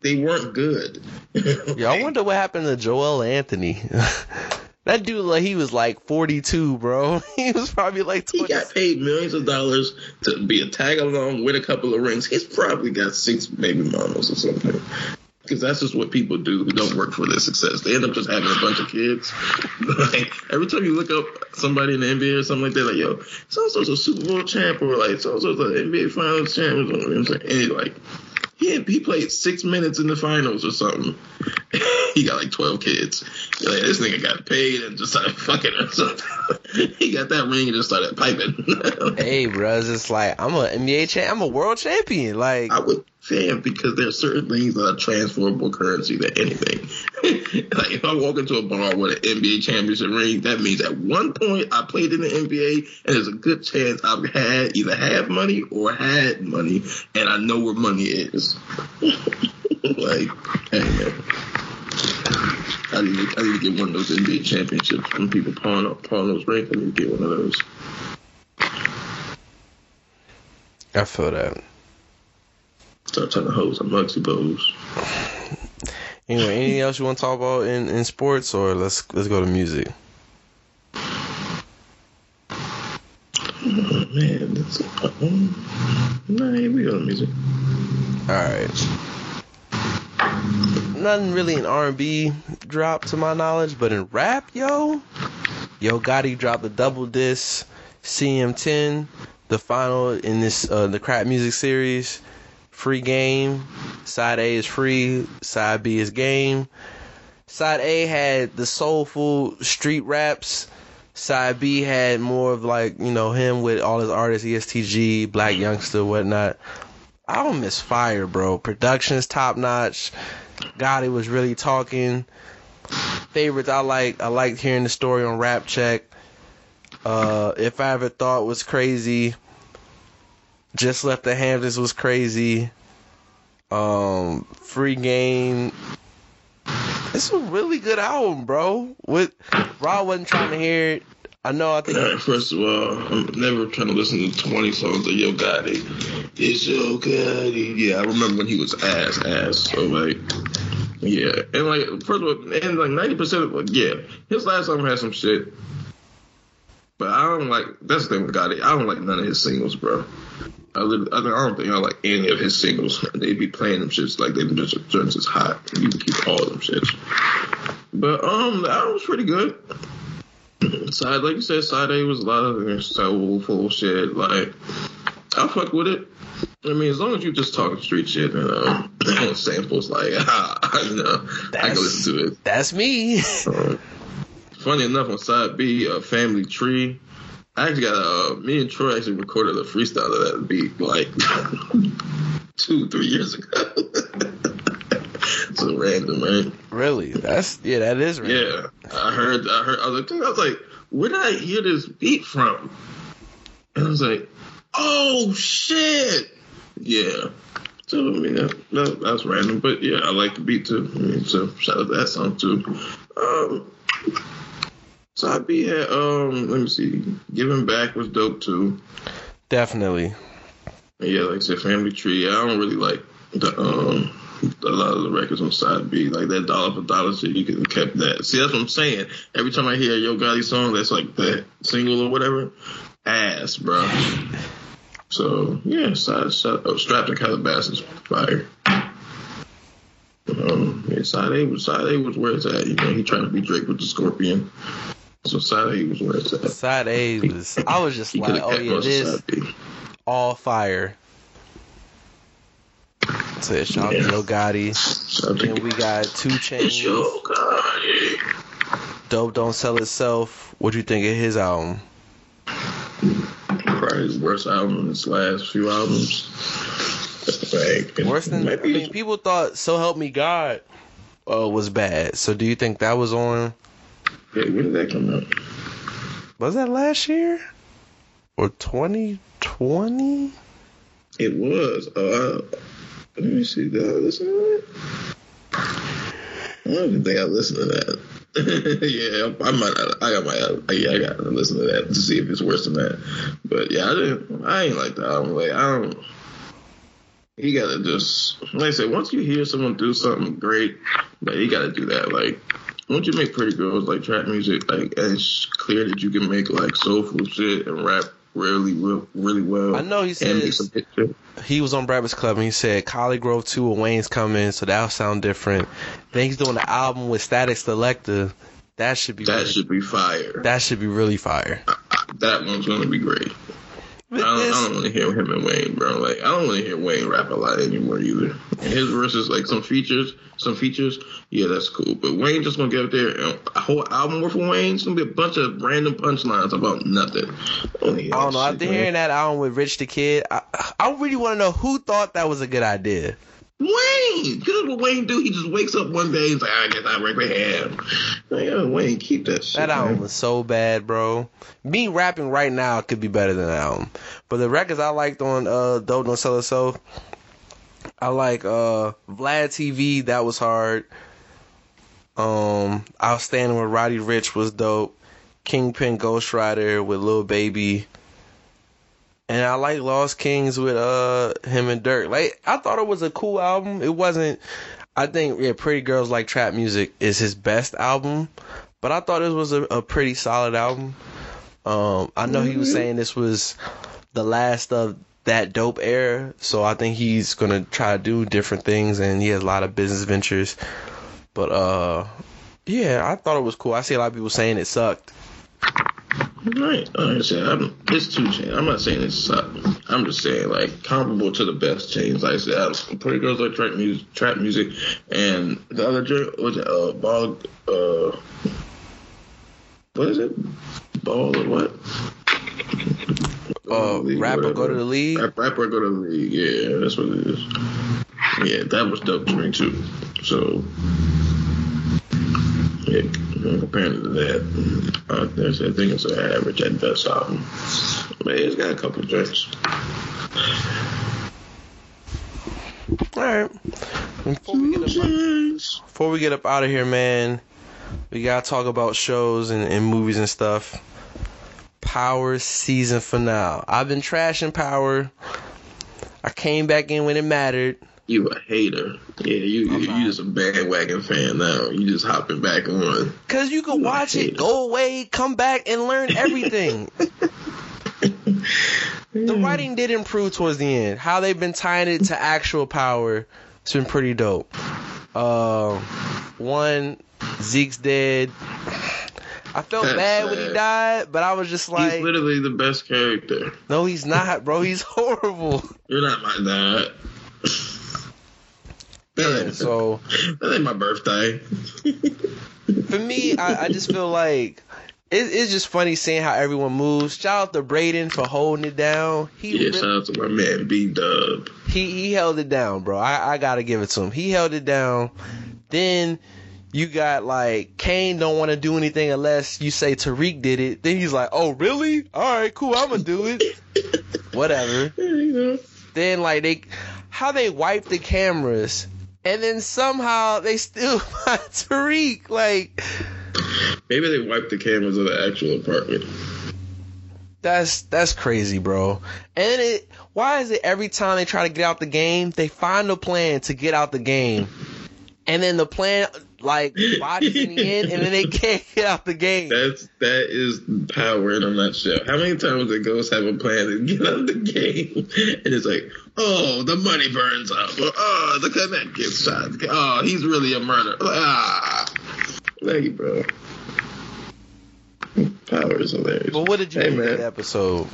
They weren't good. *laughs* Yeah, I wonder what happened to Joel Anthony. *laughs* that dude, like he was like 42, bro. *laughs* He was probably like He got paid millions of dollars to be a tag along with a couple of rings. He's probably got six baby mamas or something. Because that's just what people do who don't work for their success. They end up just having a bunch of kids. *laughs* like every time you look up somebody in the NBA or something like that, like yo, so and so's a Super Bowl champ or like so and so's an NBA Finals champ or something. You know what I'm saying? And like he he played six minutes in the finals or something. *laughs* he got like twelve kids. Like this nigga got paid and just started fucking or something. *laughs* he got that ring and just started piping. Hey, bros, it's like I'm a NBA champ. I'm a world champion. Like, I would fan because there's certain things that are transferable currency than anything. *laughs* like if I walk into a bar with an NBA championship ring, that means at one point I played in the NBA and there's a good chance I've had either had money or had money and I know where money is. *laughs* like, hey man. I need, to, I need to get one of those NBA championships when people pawn up pawn those rings. I need to get one of those. I feel that. Start trying to hose some Muggsy Bows. Anyway, anything *laughs* else you want to talk about in, in sports, or let's let's go to music. Oh man, that's um, nah, here we go to music. All right. Nothing really in R&B drop to my knowledge, but in rap, yo, Yo Gotti dropped a double disc, CM10, the final in this uh, the crap music series. Free game. Side A is free. Side B is game. Side A had the soulful street raps. Side B had more of like you know him with all his artists, ESTG, Blac Youngsta, whatnot. I don't miss fire, bro. Production's top notch. Gotti was really talking. Favorites I like. I liked hearing the story on Rap Check. Uh, if I ever thought was crazy. Just left the Hamptons was crazy. Um, free game. It's a really good album, bro. With Rod wasn't trying to hear it. I know. I think Alright, First of all, I'm never trying to listen to 20 songs of Yo Gotti. It's Yo Gotti. Yeah, I remember when he was ass ass. So like, yeah, and like first of all, and like 90 percent of like, yeah, his last album had some shit, but I don't like. That's the thing with Gotti. I don't like none of his singles, bro. I, I, don't think I like any of his singles. They'd be playing them shits like they just just as hot. You can keep all of them shits. But um, the album's pretty good. Side, like you said, side A was a lot of soulful shit. Like, I fuck with it. I mean, as long as you just talking street shit and uh, *clears throat* samples, like, *laughs* ah, you know, I That's- can listen to it. That's me. Um, funny enough, on side B, uh, Family Tree, I actually got uh, me and Troy actually recorded a freestyle of that beat like *laughs* two, three years ago. *laughs* so random, man. really? That's yeah. That is right. Yeah, I heard, I heard, I was like, I was like, where did I hear this beat from? And I was like, oh shit, yeah. So I mean, that, that, that's random, but yeah, I like the beat too. I mean, so shout out to that song too. Um, side B had, um, let me see, Giving Back was dope too. Definitely. Yeah, like I said, Family Tree. I don't really like the um a lot of the records on side B, like that dollar for dollar shit. You could have kept that. See, that's what I'm saying. Every time I hear a Yo Gotti song, that's like that single or whatever, ass, bro. So yeah, side, side oh, strapped and Calabasas, fire. Um, yeah, side A was side A was where it's at. You know, he trying to be Drake with the Scorpion. So side A was where it's at. Side A was. I was just like, oh yeah, this all fire. So out to Yeah. Yo Gotti. Then we got 2 Chainz. Yo Gotti. Dope Don't Sell Itself. What do you think of his album? probably his worst album in his last few albums. Like, Worse than I maybe mean, people thought "So Help Me God" uh, was bad. So do you think that was on? Yeah, when did that come out? Was that last year or 2020? It was. Uh, let me see. Did I listen to it? I don't even think I listened to that. *laughs* yeah, I might. I got my. Yeah, I got to listen to that to see if it's worse than that. But yeah, I didn't. I ain't like the album. Like I don't. You gotta just like I said. Once you hear someone do something great, like you gotta do that. Like once you make pretty girls like trap music, like it's clear that you can make like soulful shit and rap really, really, really well. I know he and make says some hit shit. he was on Breakfast Club and he said ColleGrove 2 and Wayne's coming, so that'll sound different. Then he's doing the album with Statik Selektah. That should be That really, should be fire. that should be really fire. That one's gonna be great. But I don't, I don't want to hear him and Wayne, bro. Like I don't want to hear Wayne rap a lot anymore either. And his verses, like some features, some features, yeah, that's cool. But Wayne just gonna get up there and a whole album worth of Wayne. It's gonna be a bunch of random punchlines about nothing. I don't, I don't know. shit, After man. hearing that album with Rich the Kid, I, I really want to know who thought that was a good idea. Wayne, because what Wayne do, he just wakes up one day and he's like, I guess I work with him. Like, yo, Wayne, keep that shit. That album man. was so bad, bro. Me rapping right now could be better than that album. But the records I liked on uh Dope Don't Sell Itself, I like uh Vlad TV, that was hard. Um Outstanding with Roddy Ricch was dope. Kingpin Ghost Rider with Lil Baby. And I like Lost Kings with uh him and Dirk. Like I thought it was a cool album. It wasn't I think yeah, Pretty Girls Like Trap Music is his best album. But I thought this was a, a pretty solid album. Um, I know he was saying this was the last of that dope era, so I think he's gonna try to do different things, and he has a lot of business ventures. But uh, yeah, I thought it was cool. I see a lot of people saying it sucked. Right. Like I said, I'm, it's 2 Chainz. I'm not saying it's suck. I'm just saying like comparable to the best chains. Like I said, I'm, Pretty Girls Like Trap Music, Trap Music, and the other joint was uh ball uh what is it? Ball or what? Uh, League, rapper go to the league. Rap, rapper go to the league. Yeah, that's what it is. Yeah, that was dope to me too. So. Yeah, comparing to that, uh, there's, I think it's an average at best album. But it's got a couple of joints. All right. Before we get up, before we get up out of here, man, we gotta talk about shows and, and movies and stuff. Power season finale. I've been trashing Power. I came back in when it mattered. You a hater. Yeah, you you, you just a bandwagon fan now. You just hopping back on. Cause you can watch it, go away, come back, and learn everything. *laughs* the writing did improve towards the end. How they've been tying it to actual power, it's been pretty dope. Uh, one, Zeke's dead. I felt That's bad when he died, but I was just like, He's literally the best character. no, he's not, bro. He's *laughs* horrible. You're not my dad. Yeah, so *laughs* that ain't my birthday. *laughs* for me, I, I just feel like it, it's just funny seeing how everyone moves. Shout out to Brayden for holding it down. He Yeah, really- shout out to my man B Dub. he he held it down, bro. I, I gotta give it to him. He held it down. Then you got like Cane don't want to do anything unless you say Tariq did it. Then he's like, oh really? All right, cool. I'm gonna do it. *laughs* Whatever. You know. Then like they how they wipe the cameras. And then somehow they still *laughs* find Tariq. Like Maybe they wiped the cameras of the actual apartment. That's that's crazy, bro. And it why is it every time they try to get out the game, they find a plan to get out the game. And then the plan like bodies in the end and then they *laughs* can't get out the game. That's that is power in a nutshell. How many times did Ghost have a plan to get out of the game, *laughs* and it's like, oh, the money burns up, or oh, the connect gets shot, oh, he's really a murderer. Ah, thank you, bro. Power is hilarious. But what did you Hey, think of the episode?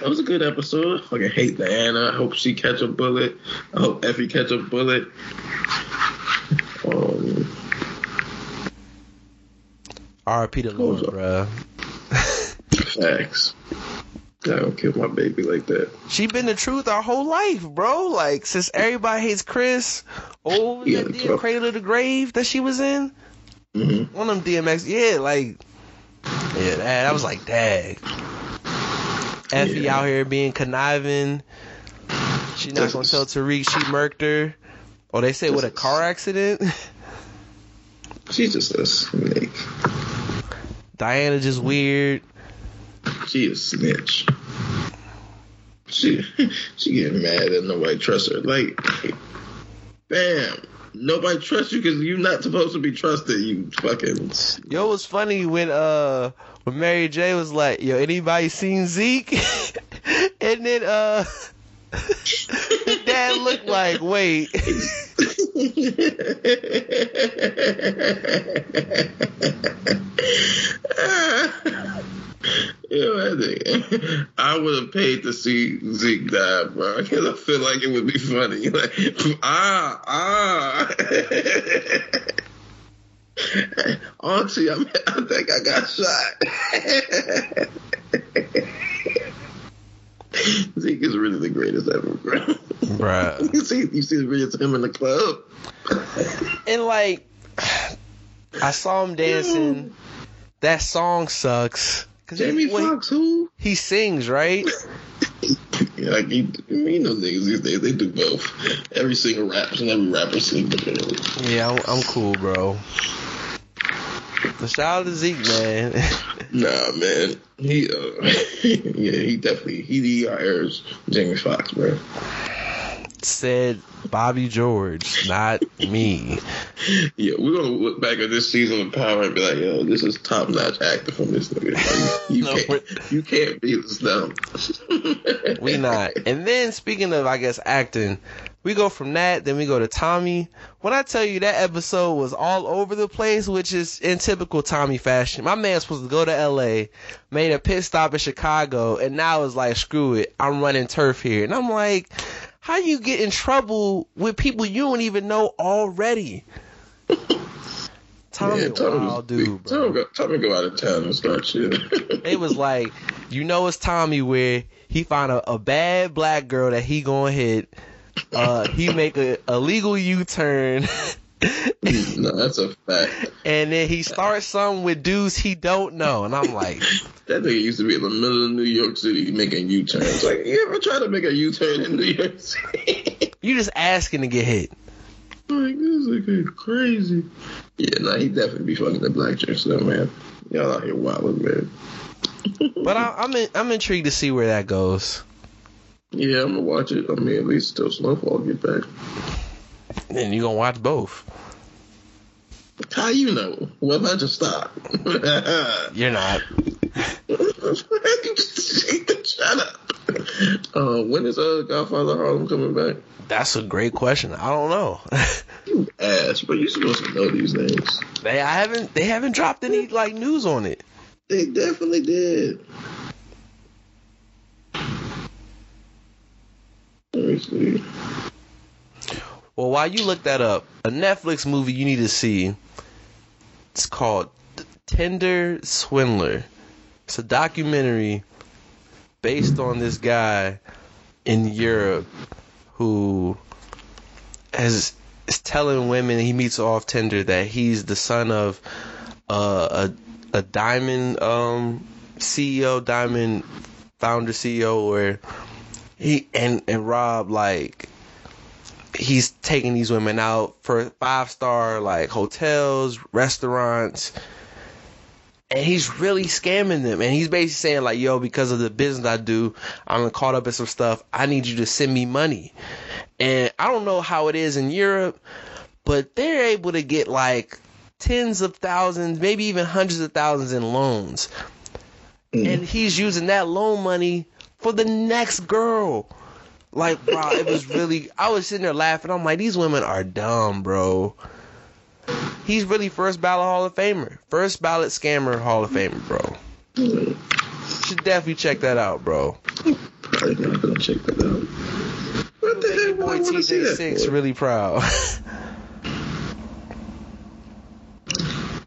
That was a good episode. I fucking hate Diana. I hope she catch a bullet. I hope Effie catch a bullet. Um, R.P. to Lord, Hold bruh. facts. I don't kill my baby like that. She been the truth our whole life, bro. Like since everybody hates Chris, oh, Yeah, that the damn. Cradle of the Grave that she was in. hmm One of them DMX, yeah, like, yeah, that, I was like, dang. Effie Yeah. out here being conniving. She not gonna tell Tariq she murked her. Oh, they said with a car accident. *laughs* She's just a snake. Diana just weird. She a snitch. She *laughs* she getting mad that nobody trusts her. Like, bam, nobody trusts you because you're not supposed to be trusted. You fucking. Yo, it was funny when uh when Mary J was like, "Yo, anybody seen Zeke?" *laughs* and then uh the dad looked like, "Wait." I, I would have paid to see Zeke die, bro, because I feel like it would be funny. *laughs* Like, ah, ah. *laughs* Auntie, I'm, I think I got shot. *laughs* *laughs* Zeke is really the greatest ever, bro. Bruh. *laughs* You see, you see the videos of him in the club. *laughs* And like, I saw him dancing. That song sucks. Cause Jamie he, well, Foxx, who? he sings, right? Yeah, like you, you know niggas these days, they do both. Every singer raps and every rapper sings differently. Yeah, I'm, I'm cool, bro. But shout out to Zeke, man. *laughs* Nah, man. He, uh, *laughs* yeah, he definitely, he, he hires Jamie Foxx, bro. Said Bobby George, not me. Yeah, we're gonna look back at this season of Power and be like, yo, this is top notch acting from this nigga. Like, you, *laughs* No, can't, you can't beat this dumb. We not. And then speaking of, I guess, acting, we go from that, then we go to Tommy. When I tell you that episode was all over the place, which is in typical Tommy fashion. My man's supposed to go to LA, made a pit stop in Chicago, and now is like, screw it, I'm running turf here. And I'm like, how you get in trouble with people you don't even know already? Tommy, *laughs* Yeah, Tommy wild dude, bro. Tommy go, Tommy go out of town and start shit. It was like, you know, it's Tommy where he find a, a bad black girl that he gonna hit. Uh, he make a, a legal U-turn, *laughs* *laughs* no, that's a fact. and then he starts something with dudes he don't know, and I'm like, *laughs* That nigga used to be in the middle of New York City making U-turns. Like, you ever try to make a U-turn in New York City? *laughs* you just asking to get hit. like, this nigga crazy. Yeah, nah, he definitely be fucking the black chicks though, man. Y'all out here wilding, man. But I, I'm in, I'm intrigued to see where that goes. Yeah, I'm gonna watch it. I mean, at least till Snowfall get back. And you're gonna watch both? How you know? Well, I just stop. *laughs* You're not. *laughs* shut up. Uh, when is uh Godfather Harlem coming back? That's a great question. I don't know. *laughs* You ass, but you're supposed to know these names. they I haven't they haven't dropped any like news on it. They definitely did. Let me see. Well, while you look that up, a Netflix movie you need to see. It's called Tinder Swindler. It's a documentary based on this guy in Europe who has is telling women he meets off Tinder that he's the son of uh, a a diamond um CEO, diamond founder CEO, where he and and Rob like he's taking these women out for five star like hotels, restaurants, and he's really scamming them. And he's basically saying like, "Yo, because of the business I do, I'm caught up in some stuff. I need you to send me money." And I don't know how it is in Europe, but they're able to get like tens of thousands, maybe even hundreds of thousands in loans. Mm. And he's using that loan money for the next girl. Like, bro, it was really. I was sitting there laughing. I'm like, these women are dumb, bro. He's really first ballot Hall of Famer, first ballot scammer Hall of Famer, bro. Should definitely check that out, bro. Probably not gonna check that out. What the heck? Boy, Why would I see that? TJ6 really proud.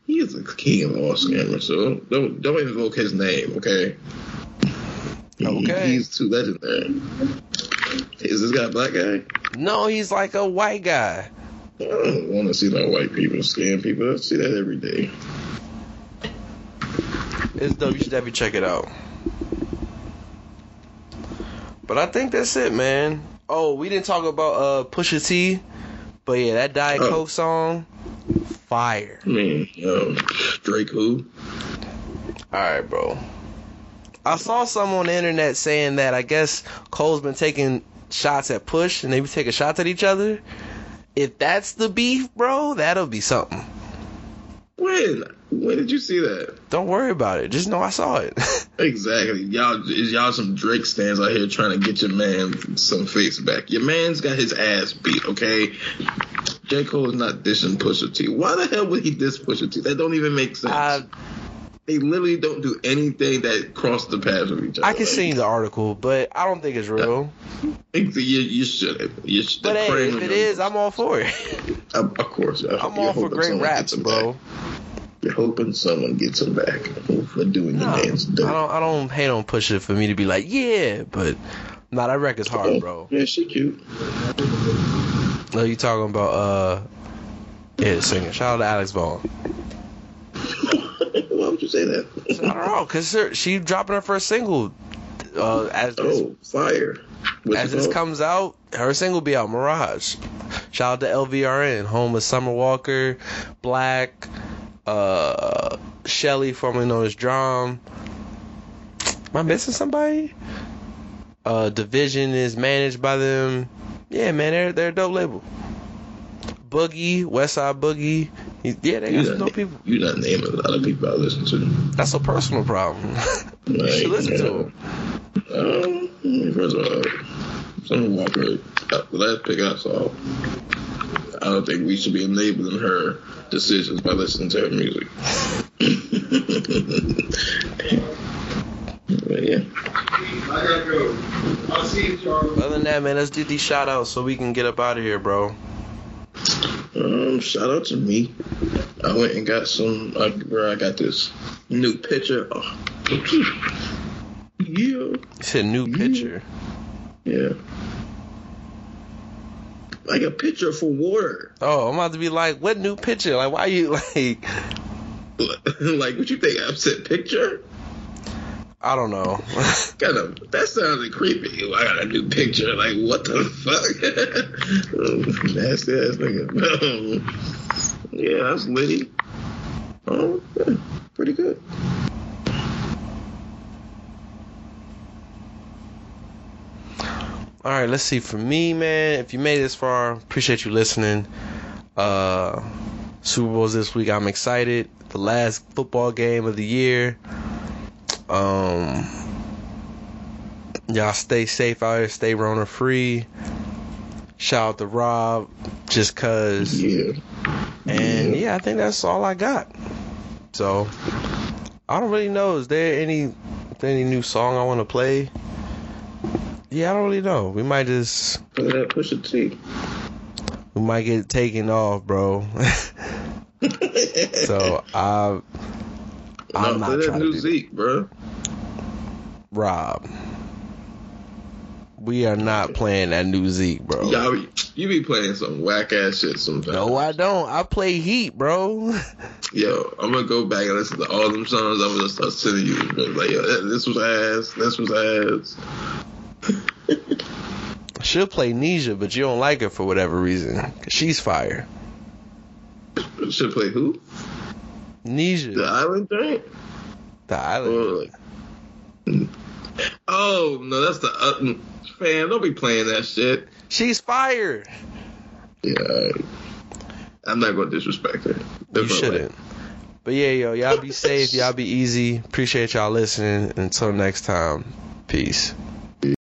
He is a king of all scammers, so don't don't invoke his name, okay? He- Okay. he's too legendary. Is this guy a black guy? no, he's like a white guy. I don't want to see no white people scam people. I see that every day. It's dope. You should definitely check it out. But I think that's it, man. Oh, we didn't talk about uh Pusha T, but yeah, that Diet Oh. Coke song, fire. I mean, um, Drake who? All right, bro. I saw some on the internet saying that I guess Cole's been taking shots at Push, and they be taking shots at each other. If that's the beef, bro, that'll be something. When? When did you see that? Don't worry about it. Just know I saw it. *laughs* Exactly. Y'all is y'all some Drake stands out here trying to get your man some face back. Your man's got his ass beat, okay? J. Cole is not dissing Pusha T. Why the hell would he diss Pusha T? That don't even make sense. I they literally don't do anything that cross the paths of each other. I can see the article, but I don't think it's real. *laughs* You, you should. You should. But hey, if it is, I'm all for it. *laughs* of course. I- I'm all for great raps, bro. back. You're hoping someone gets him back for doing No, the I man's dirt. don't. I don't hate on Pusha for me to be like, yeah, but nah, that record's hard, bro. Yeah, she cute. No, you talking about uh, yeah, singer. Shout out to Alex Vaughn. Why would you say that? I don't know, cause she dropping her first single. Uh, as this, Oh, fire. What's as this comes out, her single be out. Mirage. Shout out to LVRN, home of Summer Walker, Black, uh, Shelly, formerly known as DRAM. Am I missing somebody? Uh, DVSN is managed by them. Yeah, man, they're they're a dope label. Boogie, Westside Boogie. Yeah, they got You some not, dope people. you not naming a lot of people I listen to. That's a personal problem. *laughs* you Like, should listen to them. Um, first of all, Summer Walker, the last pick I saw, I don't think we should be enabling her decisions by listening to her music. *laughs* but yeah, I gotta go. I'll see you, Charlie. Other than that, man, let's do these shout outs so we can get up out of here, bro. Um, shout out to me. I went and got some, uh, where I got this new picture. Oh. Yeah. It's a new picture. Yeah. Like a pitcher for water. Oh, I'm about to be like, what new picture? Like, why are you *laughs* like? *laughs* like, what you think? Upset picture? I don't know. *laughs* Kind of. That sounded creepy. I got a new picture. Like, what the fuck? *laughs* Nasty ass nigga. *laughs* yeah, that's Liddy. Oh, yeah, pretty good. All right, let's see. For me, man, if you made it this far, appreciate you listening. Uh, Super Bowl's this week. I'm excited. The last football game of the year. Um, Y'all stay safe out here. Stay Rona free. Shout out to Rob, just cause. Yeah. And yeah, I think that's all I got. So I don't really know. Is there any any new song I want to play? Yeah, I don't really know. We might just that Pusha T. we might get taken off, bro. *laughs* so I I'm no, not that new Zeke, bro. Rob. We are not playing that new Zeke, bro. Y'all be, you be playing some whack ass shit sometimes. No, I don't. I play Heat, bro. Yo, I'm gonna go back and listen to all them songs. I'm gonna start sending you. Like, yo, this was ass. This was ass. *laughs* Should play Nisha, but you don't like her for whatever reason. she's fire. Should play who? Nisha, The Island Giant. the island. Or like, mm. Oh no, that's the uh, fan. Don't be playing that shit. She's fired. Yeah. I'm not gonna disrespect her. You shouldn't. But yeah, yo, y'all be safe. Y'all be easy. Appreciate y'all listening. Until next time, peace.